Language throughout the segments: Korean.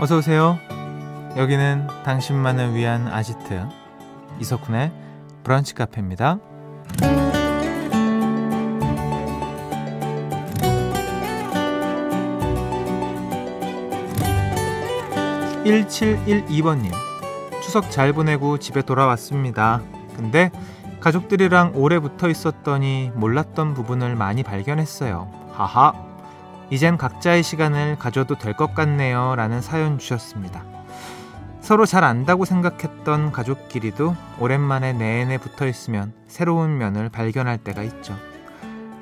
어서 오세요. 여기는 당신만을 위한 아지트 이석훈의 브런치 카페입니다. 1712번님 추석 잘 보내고 집에 돌아왔습니다. 근데 가족들이랑 오래 붙어 있었더니 몰랐던 부분을 많이 발견했어요. 하하. 이젠 각자의 시간을 가져도 될 것 같네요. 라는 사연 주셨습니다. 서로 잘 안다고 생각했던 가족끼리도 오랜만에 내내 붙어 있으면 새로운 면을 발견할 때가 있죠.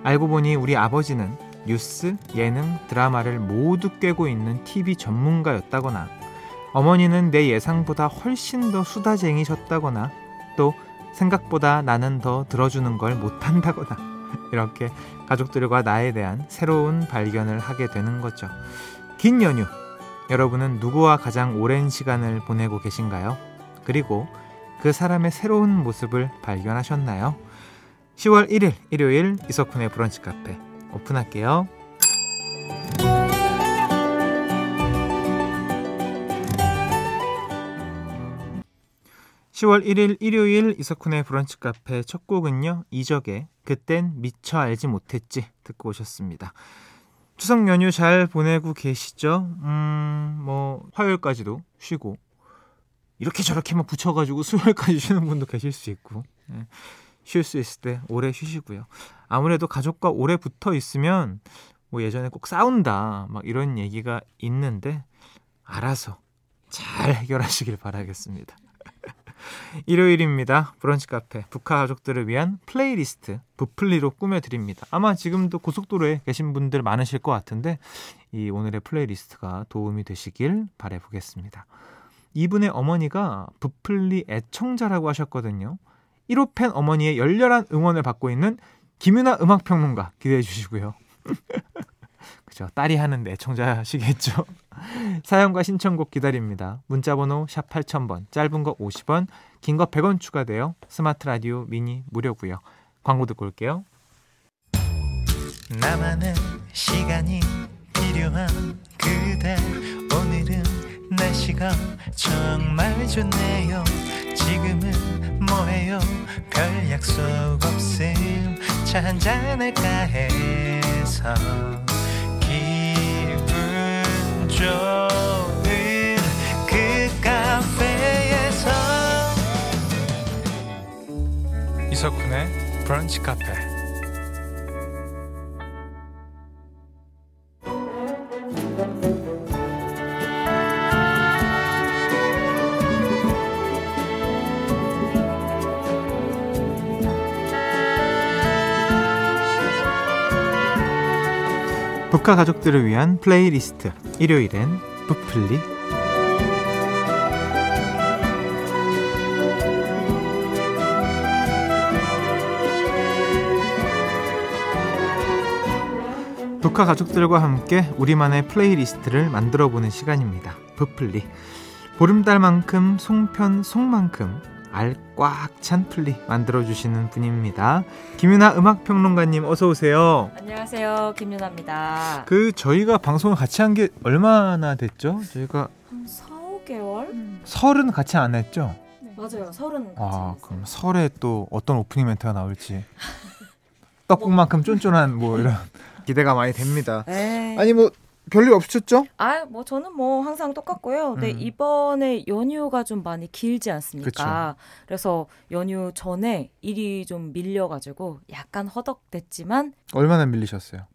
알고 보니 우리 아버지는 뉴스, 예능, 드라마를 모두 꿰고 있는 TV 전문가였다거나 어머니는 내 예상보다 훨씬 더 수다쟁이셨다거나 또 생각보다 나는 더 들어주는 걸 못한다거나 이렇게 가족들과 나에 대한 새로운 발견을 하게 되는 거죠. 긴 연휴 여러분은 누구와 가장 오랜 시간을 보내고 계신가요? 그리고 그 사람의 새로운 모습을 발견하셨나요? 10월 1일 일요일 이석훈의 브런치 카페 오픈할게요. 10월 1일 일요일 이석훈의 브런치 카페 첫 곡은요. 이적의 그땐 미처 알지 못했지 듣고 오셨습니다. 추석 연휴 잘 보내고 계시죠? 음, 뭐 화요일까지도 쉬고 이렇게 저렇게 막 붙여가지고 수요일까지 쉬는 분도 계실 수 있고 예, 쉴수 있을 때 오래 쉬시고요. 아무래도 가족과 오래 붙어 있으면 뭐 예전에 꼭 싸운다 막 이런 얘기가 있는데 알아서 잘 해결하시길 바라겠습니다. 일요일입니다. 브런치 카페 브카 가족들을 위한 플레이리스트 부플리로 꾸며드립니다. 아마 지금도 고속도로에 계신 분들 많으실 것 같은데 이 오늘의 playlist가 도움이 되시길 바래보겠습니다. 이분의 어머니가 브플리 애청자라고 하셨거든요. 1호 팬 어머니의 열렬한 응원을 받고 있는 김윤하 음악평론가 기대해 주시고요. 그죠. 딸이 하는 애청자시겠죠. 사연과 신청곡 기다립니다. 문자번호 샵 8000번, 짧은 거 50원, 긴 거 100원 추가돼요. 스마트 라디오 미니 무료고요. 광고 듣고 올게요. 나만의 시간이 필요한 그대 오늘은 날씨가 정말 좋네요. 지금은 뭐해요? 별 약속 없음 차 한잔 할까 해서 그 이석훈의 브런치 카페 북카 가족들을 위한 플레이리스트. 일요일엔 부플리. 브카 가족들과 함께 우리만의 플레이리스트를 만들어 보는 시간입니다. 브플리. 보름달만큼 송편 속만큼 알 꽉 찬 플리 만들어주시는 분입니다. 김윤하 음악평론가님 어서 오세요. 안녕하세요. 김윤하입니다. 그 저희가 방송을 같이 한 게 얼마나 됐죠? 저희가 한 4, 5개월? 음. 설은 같이 안 했죠? 네. 맞아요. 설은 같이 아, 했어요. 그럼 설에 또 어떤 오프닝 멘트가 나올지 떡국만큼 쫀쫀한 뭐 이런 기대가 많이 됩니다. 에이. 네. 아니 뭐 별일 없으셨죠? 아, 뭐 저는 뭐 항상 똑같고요. 근데 음. 이번에 연휴가 좀 많이 길지 않습니까? 그쵸. 그래서 연휴 전에 일이 좀 밀려가지고 약간 허덕댔지만 얼마나 밀리셨어요?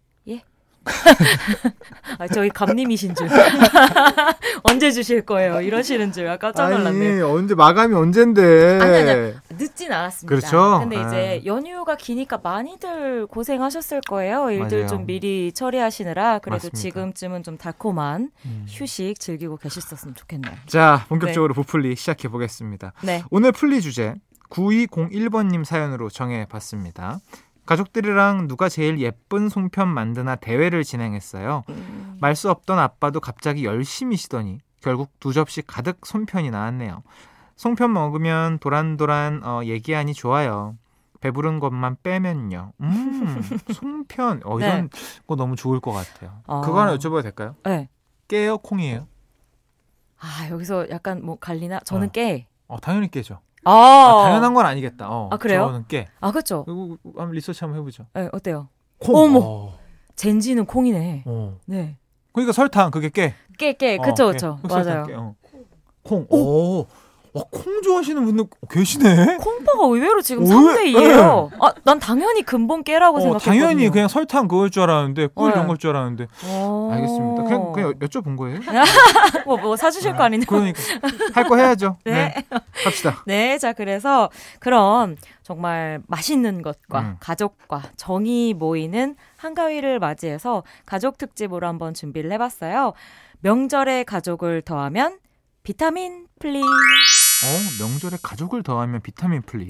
예? 아, 저희 감님이신 줄. 언제 주실 거예요? 이러시는 줄. 아, 깜짝 놀랐네. 요 언제 마감이 언젠데? 아니, 아니, 늦진 않았습니다. 그렇죠. 근데 이제 아. 연휴가 기니까 많이들 고생하셨을 거예요. 일들 맞아요. 좀 미리 처리하시느라 그래도 맞습니다. 지금쯤은 좀 달콤한 음. 휴식 즐기고 계셨었으면 좋겠네요. 자, 본격적으로 네. 부풀리 시작해 보겠습니다. 네. 오늘 풀리 주제 9201번님 사연으로 정해 봤습니다. 가족들이랑 누가 제일 예쁜 송편 만드나 대회를 진행했어요. 음. 말수 없던 아빠도 갑자기 열심히 시더니 결국 두 접시 가득 송편이 나왔네요. 송편 먹으면 도란도란 어, 얘기하니 좋아요. 배부른 것만 빼면요. 음, 송편. 어, 이런 네. 거 너무 좋을 것 같아요. 어... 그거 하나 여쭤봐도 될까요? 네. 깨요? 콩이에요? 아 여기서 약간 뭐 갈리나? 저는 어. 깨. 어, 당연히 깨죠. 아, 아, 당연한 건 아니겠다. 어, 아, 그래요? 저는 깨. 아 그렇죠. 그리고 한번 리서치 한번 해보죠. 네, 어때요? 콩. 어머. 어. 젠지는 콩이네. 어. 네. 그러니까 설탕 그게 깨. 깨, 깨. 어, 그쵸, 깨. 그쵸. 맞아요. 깨. 어. 콩. 오. 와, 콩 좋아하시는 분들 계시네. 콩파가 의외로 지금 오, 3대 2예요. 아, 난 당연히 근본 깨라고 어, 생각했거든요. 당연히 그냥 설탕 그걸 줄 알았는데 꿀 네. 이런 걸 줄 알았는데 어. 알겠습니다. 그냥 그냥 여쭤본 거예요. 뭐, 뭐 사주실 거 아니냐. 그러니까 할 거 해야죠. 네. 네. 갑시다. 네, 자, 그래서 그런 정말 맛있는 것과 음. 가족과 정이 모이는 한가위를 맞이해서 가족 특집으로 한번 준비를 해봤어요. 명절에 가족을 더하면 비타민 플리. 어, 명절에 가족을 더하면 비타민 플리.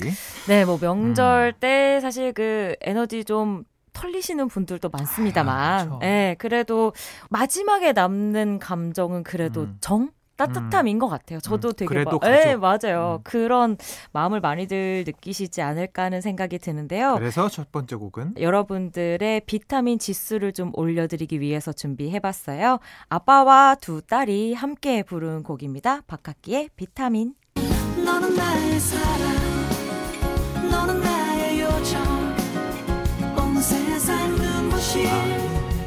네, 뭐 명절 음. 때 사실 그 에너지 좀 털리시는 분들도 많습니다만, 그렇죠. 예, 그래도 마지막에 남는 감정은 그래도 음. 정? 따뜻함인 것 같아요. 저도 음, 되게 그래도 마- 예, 가족. 맞아요. 음. 그런 마음을 많이들 느끼시지 않을까 하는 생각이 드는데요. 그래서 첫 번째 곡은 여러분들의 비타민 지수를 좀 올려드리기 위해서 준비해봤어요. 아빠와 두 딸이 함께 부른 곡입니다. 박학기의 비타민. 너는 나의 사랑 너는 나의 요정 온 세상 눈부신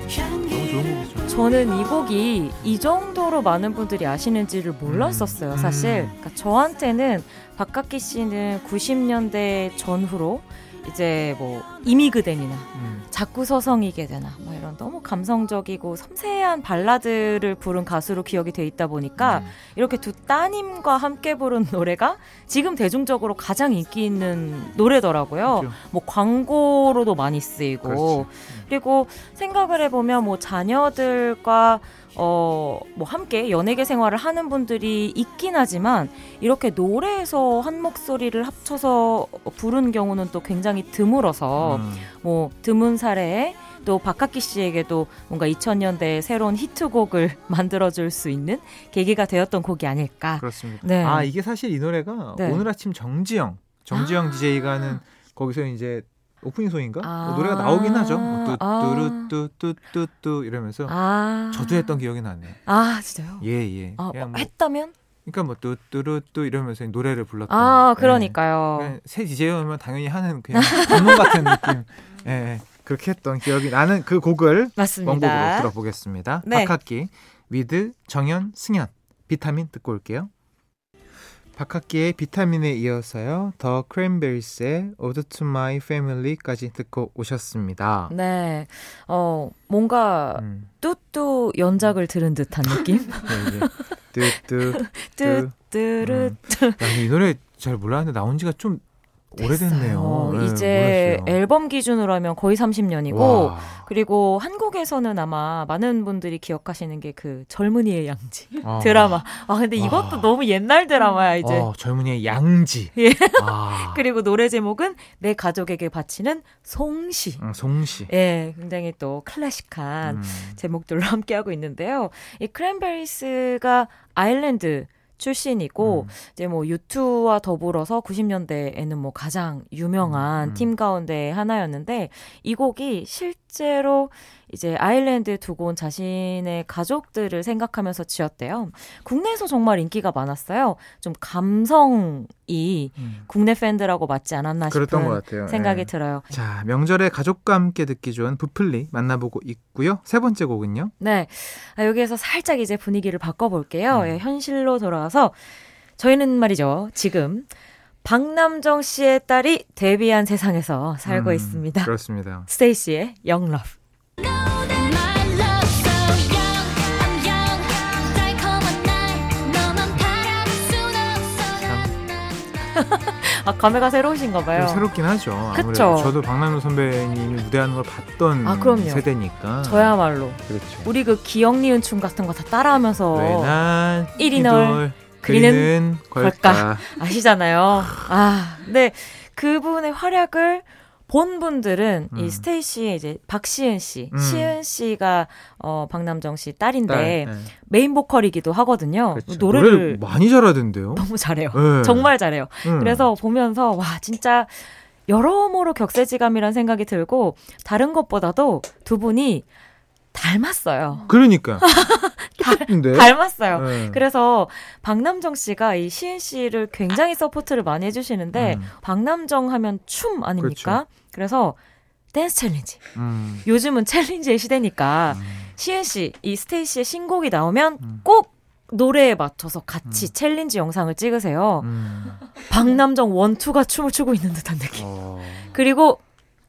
향기 곡이죠. 저는 이 곡이 이 정도로 많은 분들이 아시는지를 몰랐었어요, 음. 사실. 음. 그러니까 저한테는 박학기 씨는 90년대 전후로 이제 뭐 이미 그댄이나 음. 자꾸 서성이게 되나 뭐 이런 너무 감성적이고 섬세한 발라드를 부른 가수로 기억이 돼 있다 보니까 음. 이렇게 두 따님과 함께 부른 노래가 지금 대중적으로 가장 인기 있는 노래더라고요. 그렇죠. 뭐 광고로도 많이 쓰이고 그렇지. 그리고 생각을 해보면 뭐 자녀들과 어, 뭐 함께 연예계 생활을 하는 분들이 있긴 하지만 이렇게 노래에서 한 목소리를 합쳐서 부른 경우는 또 굉장히 드물어서 음. 뭐 드문 사례에 또 박학기 씨에게도 뭔가 2000년대에 새로운 히트곡을 만들어줄 수 있는 계기가 되었던 곡이 아닐까. 그렇습니다. 네. 아 이게 사실 이 노래가 네. 오늘 아침 정지영 정지영 아. DJ가 하는 거기서 이제 오프닝 송인가 아. 뭐 노래가 나오긴 하죠. 뭐 아. 뚜뚜루뚜뚜뚜뚜 이러면서 아. 저도 했던 기억이 나네요. 아, 진짜요? 예 예. 아, 뭐, 했다면? 그러니까 뭐 뚜뚜루뚜 이러면서 노래를 불렀던. 아, 예. 그러니까요. 그냥 새 DJ면 당연히 하는 그냥 전문 같은 느낌. 예, 예. 그렇게 했던 기억이 나는 그 곡을 맞습니다. 원곡으로 들어보겠습니다. 네. 박학기 With 정연 승연 비타민 듣고 올게요. 박학기의 비타민에 이어서요. The Cranberries의 Ode to My Family까지 듣고 오셨습니다. 네. 어, 뭔가 음, 뚜뚜 연작을 들은 듯한 느낌? 네, 뚜뚜 뚜뚜르 음. 야, 이 노래 잘 몰랐는데 나온 지가 좀 오래됐네요. 네, 이제 몰랐어요. 앨범 기준으로 하면 거의 30년이고 와. 그리고 한국에서는 아마 많은 분들이 기억하시는 게 그 젊은이의 양지 아. 드라마. 아 근데 이것도 와. 너무 옛날 드라마야 이제. 어, 젊은이의 양지. 예. 아. 그리고 노래 제목은 내 가족에게 바치는 송시. 응, 송씨. 예, 굉장히 또 클래식한 음. 제목들로 함께 하고 있는데요. 이 크랜베리스가 아일랜드 출신이고 음. 이제 뭐 유투와 더불어서 90년대에는 뭐 가장 유명한 음. 팀 가운데 하나였는데 이 곡이 실 제로 이제 아일랜드에 두고 온 자신의 가족들을 생각하면서 지었대요. 국내에서 정말 인기가 많았어요. 좀 감성이 음. 국내 팬들하고 맞지 않았나 싶은 것 같아요. 생각이 예. 들어요. 자, 명절에 가족과 함께 듣기 좋은 부플리 만나보고 있고요. 세 번째 곡은요. 네. 아, 여기에서 살짝 이제 분위기를 바꿔볼게요. 음. 예, 현실로 돌아와서 저희는 말이죠. 지금 박남정 씨의 딸이 데뷔한 세상에서 살고 음, 있습니다. 그렇습니다. 순 없어 아, 감회가 새로우신가 봐요. 좀 새롭긴 하죠. 아무래도 그쵸? 저도 박남준 선배님이 무대하는 걸 봤던 아, 그럼요. 세대니까. 저야말로. 그렇죠. 우리 그 기억 니은 춤 같은 거 다 따라하면서 왜 난 이리 이돌 널 그리는 걸까. 걸까. 아시잖아요. 아, 근데 그분의 활약을 본 분들은 음. 이 스테이시 이제 박시은 씨, 음. 시은 씨가 어 박남정 씨 딸인데 딸, 네. 메인 보컬이기도 하거든요. 그렇죠. 노래를 노래를 많이 잘하던데요. 너무 잘해요. 네. 정말 잘해요. 음. 그래서 보면서 와 진짜 여러모로 격세지감이란 생각이 들고 다른 것보다도 두 분이 닮았어요. 그러니까 똑같은데. 닮았어요. 네. 그래서 박남정 씨가 이 시은 씨를 굉장히 support를 많이 해주시는데 음. 박남정 하면 춤 아닙니까? 그래서 댄스 challenge. 음. 요즘은 챌린지의 시대니까 음. 시은 씨, 이 STAYC의 신곡이 나오면 음. 꼭 노래에 맞춰서 같이 challenge 영상을 찍으세요. 음. 박남정 one two가 춤을 추고 있는 듯한 느낌. 어. 그리고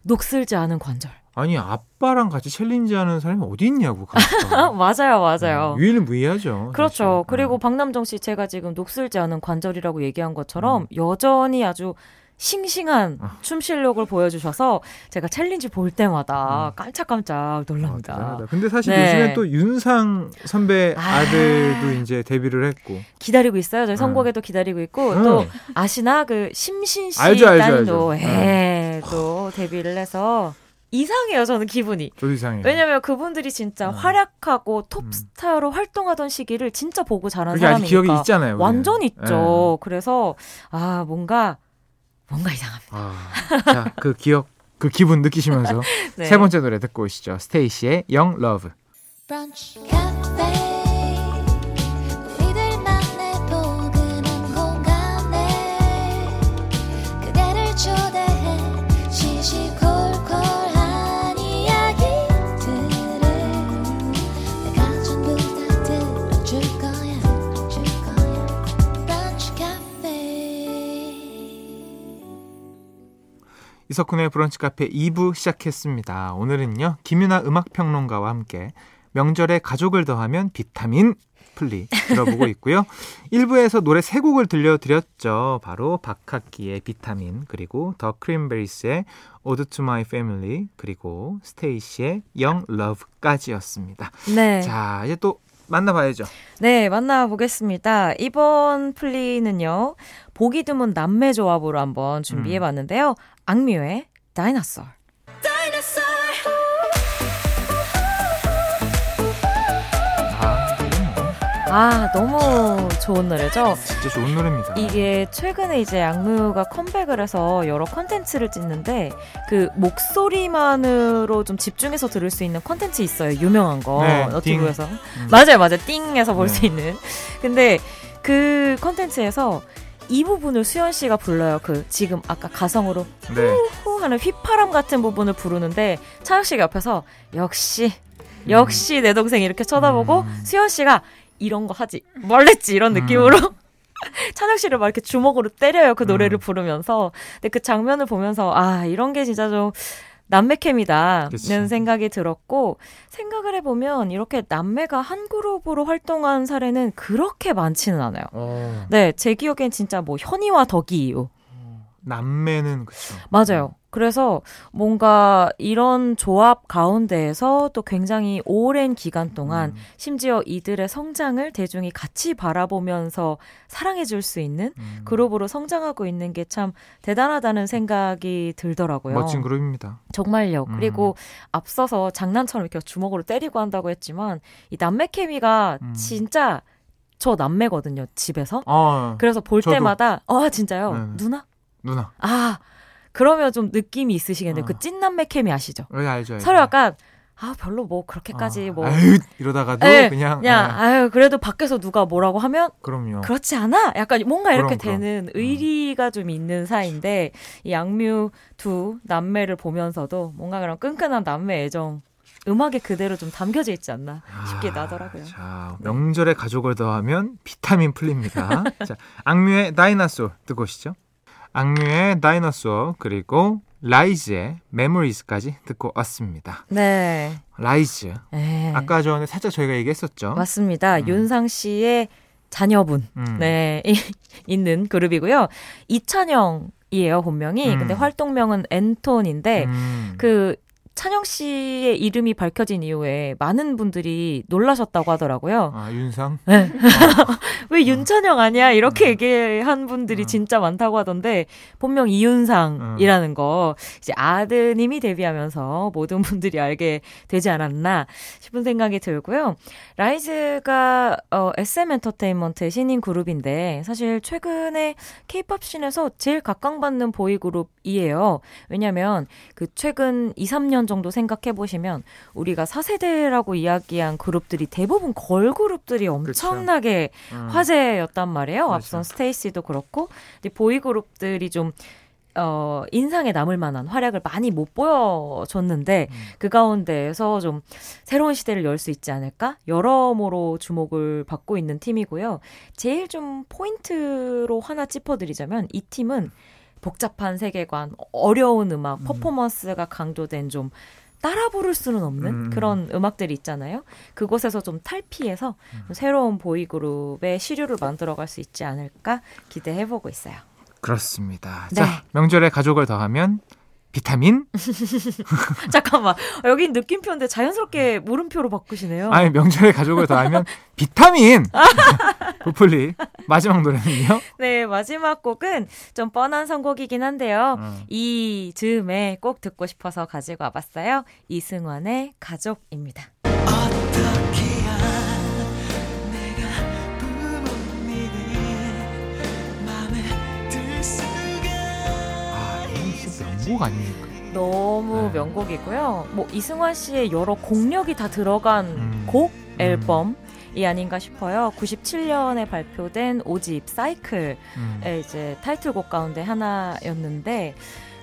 녹슬지 않은 관절. 아니 아빠랑 같이 challenge 하는 사람이 어디 있냐고. 그니까. 맞아요, 맞아요. 유일무이하죠. 그렇죠. 사실. 그리고 음. 박남정 씨 제가 지금 녹슬지 않은 관절이라고 얘기한 것처럼 음. 여전히 아주 싱싱한 아. 춤 실력을 보여주셔서 제가 challenge 볼 때마다 음. 깜짝깜짝 어, 놀랍니다. 대단하다. 근데 사실 네. 요즘에 또 윤상 선배 아. 아들도 이제 데뷔를 했고. 기다리고 있어요. 저희 선곡에도 기다리고 있고 음. 또 아시나 그 심신 씨 알죠, 알죠, 따님도 알죠. 예, 또 데뷔를 해서 이상해요. 저는 기분이. 저도 이상해요. 왜냐면 그분들이 진짜 음. 활약하고 음. 톱스타로 활동하던 시기를 진짜 보고 자란 사람이니까 기억이 있잖아요. 우리는. 완전 예. 있죠. 그래서 아 뭔가 뭔가 이상합니다. 아, 자, 그 기억, 그 기분 느끼시면서 네. 세 번째 노래 듣고 오시죠. 스테이시의 Young Love. 브런치 이석훈의 브런치 카페 2부 시작했습니다. 오늘은요, 김윤하 음악평론가와 함께 명절에 가족을 더하면 비타민 플리 들어보고 있고요. 1부에서 노래 세 곡을 들려드렸죠. 바로 박학기의 비타민, 그리고 The Cranberries의 Ode to My Family, 그리고 STAYC의 Young Love까지였습니다. 네. 자, 이제 또 만나봐야죠. 네, 만나보겠습니다. 이번 플리는요, 보기 드문 남매 조합으로 한번 준비해 봤는데요. 악뮤의 Dinosaur. 아, 너무 좋은 노래죠. 진짜 좋은 노래입니다. 이게 최근에 이제 악뮤가 컴백을 해서 여러 컨텐츠를 찍는데 그 목소리만으로 좀 집중해서 들을 수 있는 컨텐츠 있어요. 유명한 거 네, 너튜브에서 음. 맞아요, 맞아요. 띵에서 볼 네. 수 있는. 근데 그 컨텐츠에서 이 부분을 수현 씨가 불러요. 그 지금 아까 가성으로 네. 후 하는 휘파람 같은 부분을 부르는데 차혁 씨가 옆에서 역시 역시 내 동생 이렇게 쳐다보고 음. 수현 씨가 이런 거 하지 말랬지 이런 음. 느낌으로 찬혁 씨를 막 이렇게 주먹으로 때려요 그 노래를 음. 부르면서 근데 그 장면을 보면서 아 이런 게 진짜 좀 남매캠이다는. 생각이 들었고 생각을 해보면 이렇게 남매가 한 그룹으로 활동한 사례는 그렇게 많지는 않아요. 어, 네, 제 기억엔 진짜 뭐 현이와 덕이요. 남매는 그쵸. 맞아요. 그래서 뭔가 이런 조합 가운데에서 또 굉장히 오랜 기간 동안 음, 심지어 이들의 성장을 대중이 같이 바라보면서 사랑해 줄 수 있는 음. 그룹으로 성장하고 있는 게 참 대단하다는 생각이 들더라고요. 멋진 그룹입니다. 정말요. 음. 그리고 앞서서 장난처럼 이렇게 주먹으로 때리고 한다고 했지만 이 남매 케미가 음. 진짜 저 남매거든요. 집에서. 어, 그래서 볼 저도. 때마다 아 진짜요. 네네. 누나? 누나. 아 그러면 좀 느낌이 있으시겠네요. 어. 그 찐남매 케미 아시죠? 왜 알죠? 알죠. 서로 약간 아 별로 뭐 그렇게까지 어, 뭐 아유, 이러다가도 예, 그냥 그냥 예, 아유 그래도 밖에서 누가 뭐라고 하면 그럼요. 그렇지 않아? 약간 뭔가 이렇게 그럼, 그럼. 되는 의리가 좀 있는 사이인데 이 악뮤 두 남매를 보면서도 뭔가 그런 끈끈한 남매 애정 음악에 그대로 좀 담겨져 있지 않나 싶기도 하더라고요. 네. 자, 명절에 가족을 더하면 비타민 플립니다. 자, 악뮤의 Dinosaur 듣고 오시죠. 악뮤의 Dinosaur 그리고 RIIZE의 Memories까지 듣고 왔습니다. 네. RIIZE. 네. 아까 전에 살짝 저희가 얘기했었죠. 맞습니다. 음. 윤상 씨의 자녀분 음. 네 있는 그룹이고요. 이찬영 이에요 본명이. 음. 근데 활동명은 앤톤인데 음. 그 찬영 씨의 이름이 밝혀진 이후에 많은 분들이 놀라셨다고 하더라고요. 아, 윤상? 네. 어. 왜 윤찬영 아니야? 이렇게 음. 얘기한 분들이 음. 진짜 많다고 하던데 본명 이윤상이라는 거 이제 아드님이 데뷔하면서 모든 분들이 알게 되지 않았나 싶은 생각이 들고요. 라이즈가 어, SM 엔터테인먼트의 신인 그룹인데 사실 최근에 K-pop scene에서 제일 각광받는 보이 그룹이에요. 왜냐면 그 최근 2, 3년 20년 정도 생각해 보시면 우리가 4세대라고 이야기한 그룹들이 대부분 걸 그룹들이 엄청나게 음. 화제였단 말이에요. 그렇죠. 앞선 STAYC도 그렇고 근데 보이 그룹들이 좀 어, 인상에 남을 만한 활약을 많이 못 보여줬는데 음. 그 가운데에서 좀 새로운 시대를 열 수 있지 않을까? 여러모로 주목을 받고 있는 팀이고요. 제일 좀 포인트로 하나 짚어드리자면 이 팀은 복잡한 세계관, 어려운 음악, 음. 퍼포먼스가 강조된 좀 따라 부를 수는 없는 음. 그런 음악들이 있잖아요. 그곳에서 좀 탈피해서 음. 좀 새로운 보이그룹의 시류를 만들어갈 수 있지 않을까 기대해보고 있어요. 그렇습니다. 네. 자, 명절에 가족을 더하면 비타민? 잠깐만 여기 느낌표인데 자연스럽게 물음표로 바꾸시네요. 아니, 명절에 가족을 더하면 비타민! 부풀리. 마지막 노래는요? 네 마지막 곡은 좀 뻔한 선곡이긴 한데요. 음. 이 즈음에 꼭 듣고 싶어서 가지고 와봤어요. 이승환의 가족입니다. 명곡 아닙니까? 너무 네. 명곡이고요. 뭐 이승환 씨의 여러 곡력이 다 들어간 음. 곡 앨범 이 아닌가 싶어요. 97년에 발표된 5집 사이클의 음. 이제 타이틀곡 가운데 하나였는데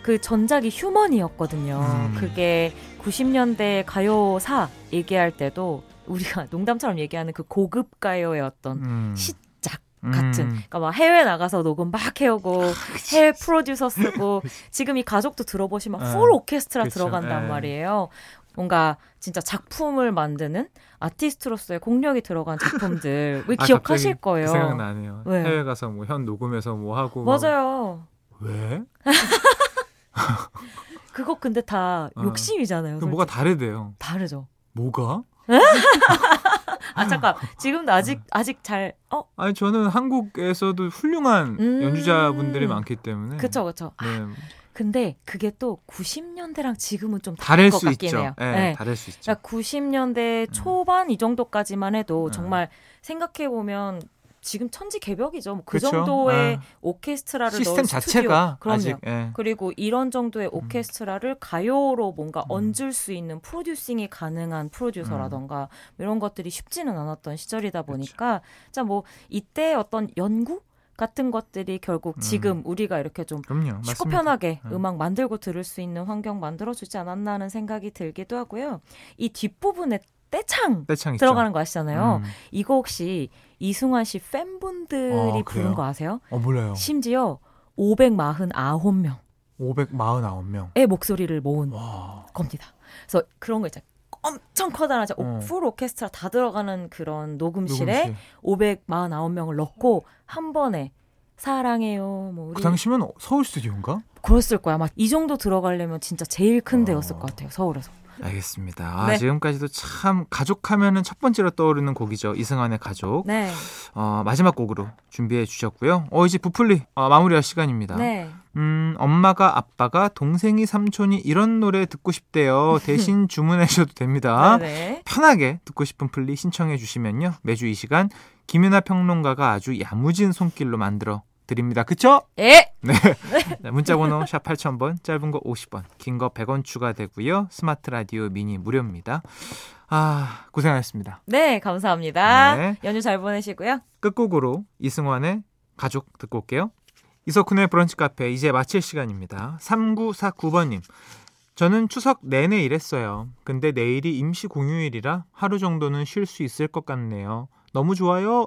그 전작이 휴먼이었거든요. 음. 그게 90년대 가요사 얘기할 때도 우리가 농담처럼 얘기하는 그 고급 가요의 어떤 음. 같은 음. 그러니까 막 해외 나가서 녹음 막 해오고 해외 프로듀서 쓰고 지금 이 가족도 들어보시면 네. 풀 오케스트라 그쵸. 들어간단 네. 말이에요. 뭔가 진짜 작품을 만드는 아티스트로서의 공력이 들어간 작품들 왜 아, 기억하실 갑자기 거예요. 그 생각나네요. 왜? 해외 가서 뭐 현 녹음해서 뭐 하고. 막 맞아요. 왜? 그거 근데 다 어. 욕심이잖아요. 그 뭐가. 다르대요. 다르죠. 뭐가? 아 잠깐 지금도 아직 아직 잘 어? 아니 저는 한국에서도 훌륭한 음. 연주자분들이 많기 때문에. 그쵸. 아, 네, 근데 그게 또 90년대랑 지금은 좀 다를 것 수 같긴 있죠. 해요. 네, 네. 다를 수 있죠. 그러니까 90년대 음. 초반 이 정도까지만 해도 네. 정말 생각해 보면 지금 천지 개벽이죠. 뭐 그 그쵸? 정도의 네. 오케스트라를 시스템 자체가. 그럼요. 아직 예. 그리고 이런 정도의 오케스트라를 가요로 뭔가 음. 얹을 수 있는 프로듀싱이 가능한 프로듀서라던가 이런 것들이 쉽지는 않았던 시절이다 보니까 자뭐 이때 어떤 연구 같은 것들이 결국 음. 지금 우리가 이렇게 좀 그럼요. 쉽고. 편하게 음. 음. 악 만들고 들을 수 있는 환경 만들어주지 않았나 하는 생각이 들기도 하고요. 이 뒷부분에 떼창 떼창. 들어가는 거 아시잖아요. 음. 이거 혹시 이승환 씨 팬분들이 어, 부른? 거 아세요? 어 몰라요. 심지어 549명의 549명. 목소리를 모은 와. 겁니다. 그래서 그런 거 있잖아요. 엄청 커다란 어. 풀 오케스트라 다 들어가는 그런 녹음실에 녹음실. 549명을 넣고 한 번에 사랑해요. 뭐 우리 그 당시면 서울 스튜디오인가? 그랬을 거야. 아마 이 정도 들어가려면 진짜 제일 큰 어. 데였을 것 같아요. 서울에서. 알겠습니다. 아, 네. 지금까지도 참 가족하면은 첫 번째로 떠오르는 곡이죠. 이승환의 가족. 네. 어, 마지막 곡으로 준비해 주셨고요. 어, 이제 부풀리 어, 마무리할 시간입니다. 네. 음, 엄마가 아빠가 동생이 삼촌이 이런 노래 듣고 싶대요. 대신 주문해 주셔도 됩니다. 네. 편하게 듣고 싶은 플리 신청해 주시면요. 매주 이 시간 김윤하 평론가가 아주 야무진 손길로 만들어 드립니다. 그쵸? 예. 네. 네, 문자번호 샵 8000번, 짧은 거 50원, 긴 거 100원 추가되고요. 스마트 라디오 미니 무료입니다. 아, 고생하셨습니다. 네, 감사합니다. 네. 연휴 잘 보내시고요. 끝곡으로 이승환의 가족 듣고 올게요. 이석훈의 브런치 카페 이제 마칠 시간입니다. 3949번님. 저는 추석 내내 일했어요. 근데 내일이 임시 공휴일이라 하루 정도는 쉴 수 있을 것 같네요. 너무 좋아요.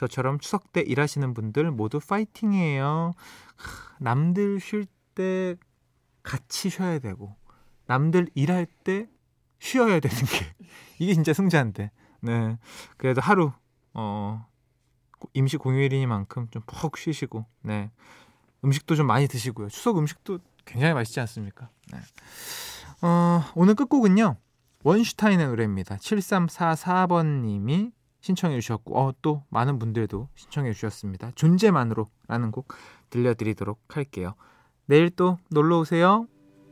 저처럼 추석 때 일하시는 분들 모두 파이팅이에요. 하, 남들 쉴 때 같이 쉬어야 되고 남들 일할 때 쉬어야 되는 게 이게 진짜 승자인데. 네. 그래도 하루 어 임시 공휴일이니만큼 좀 푹 쉬시고 네 음식도 좀 많이 드시고요 추석 음식도 굉장히 맛있지 않습니까 네. 어, 오늘 끝곡은요 원슈타인의 노래입니다 7344번 님이 신청해 주셨고 어, 또 많은 분들도 신청해 주셨습니다. 존재만으로라는 곡 들려드리도록 할게요. 내일 또 놀러 오세요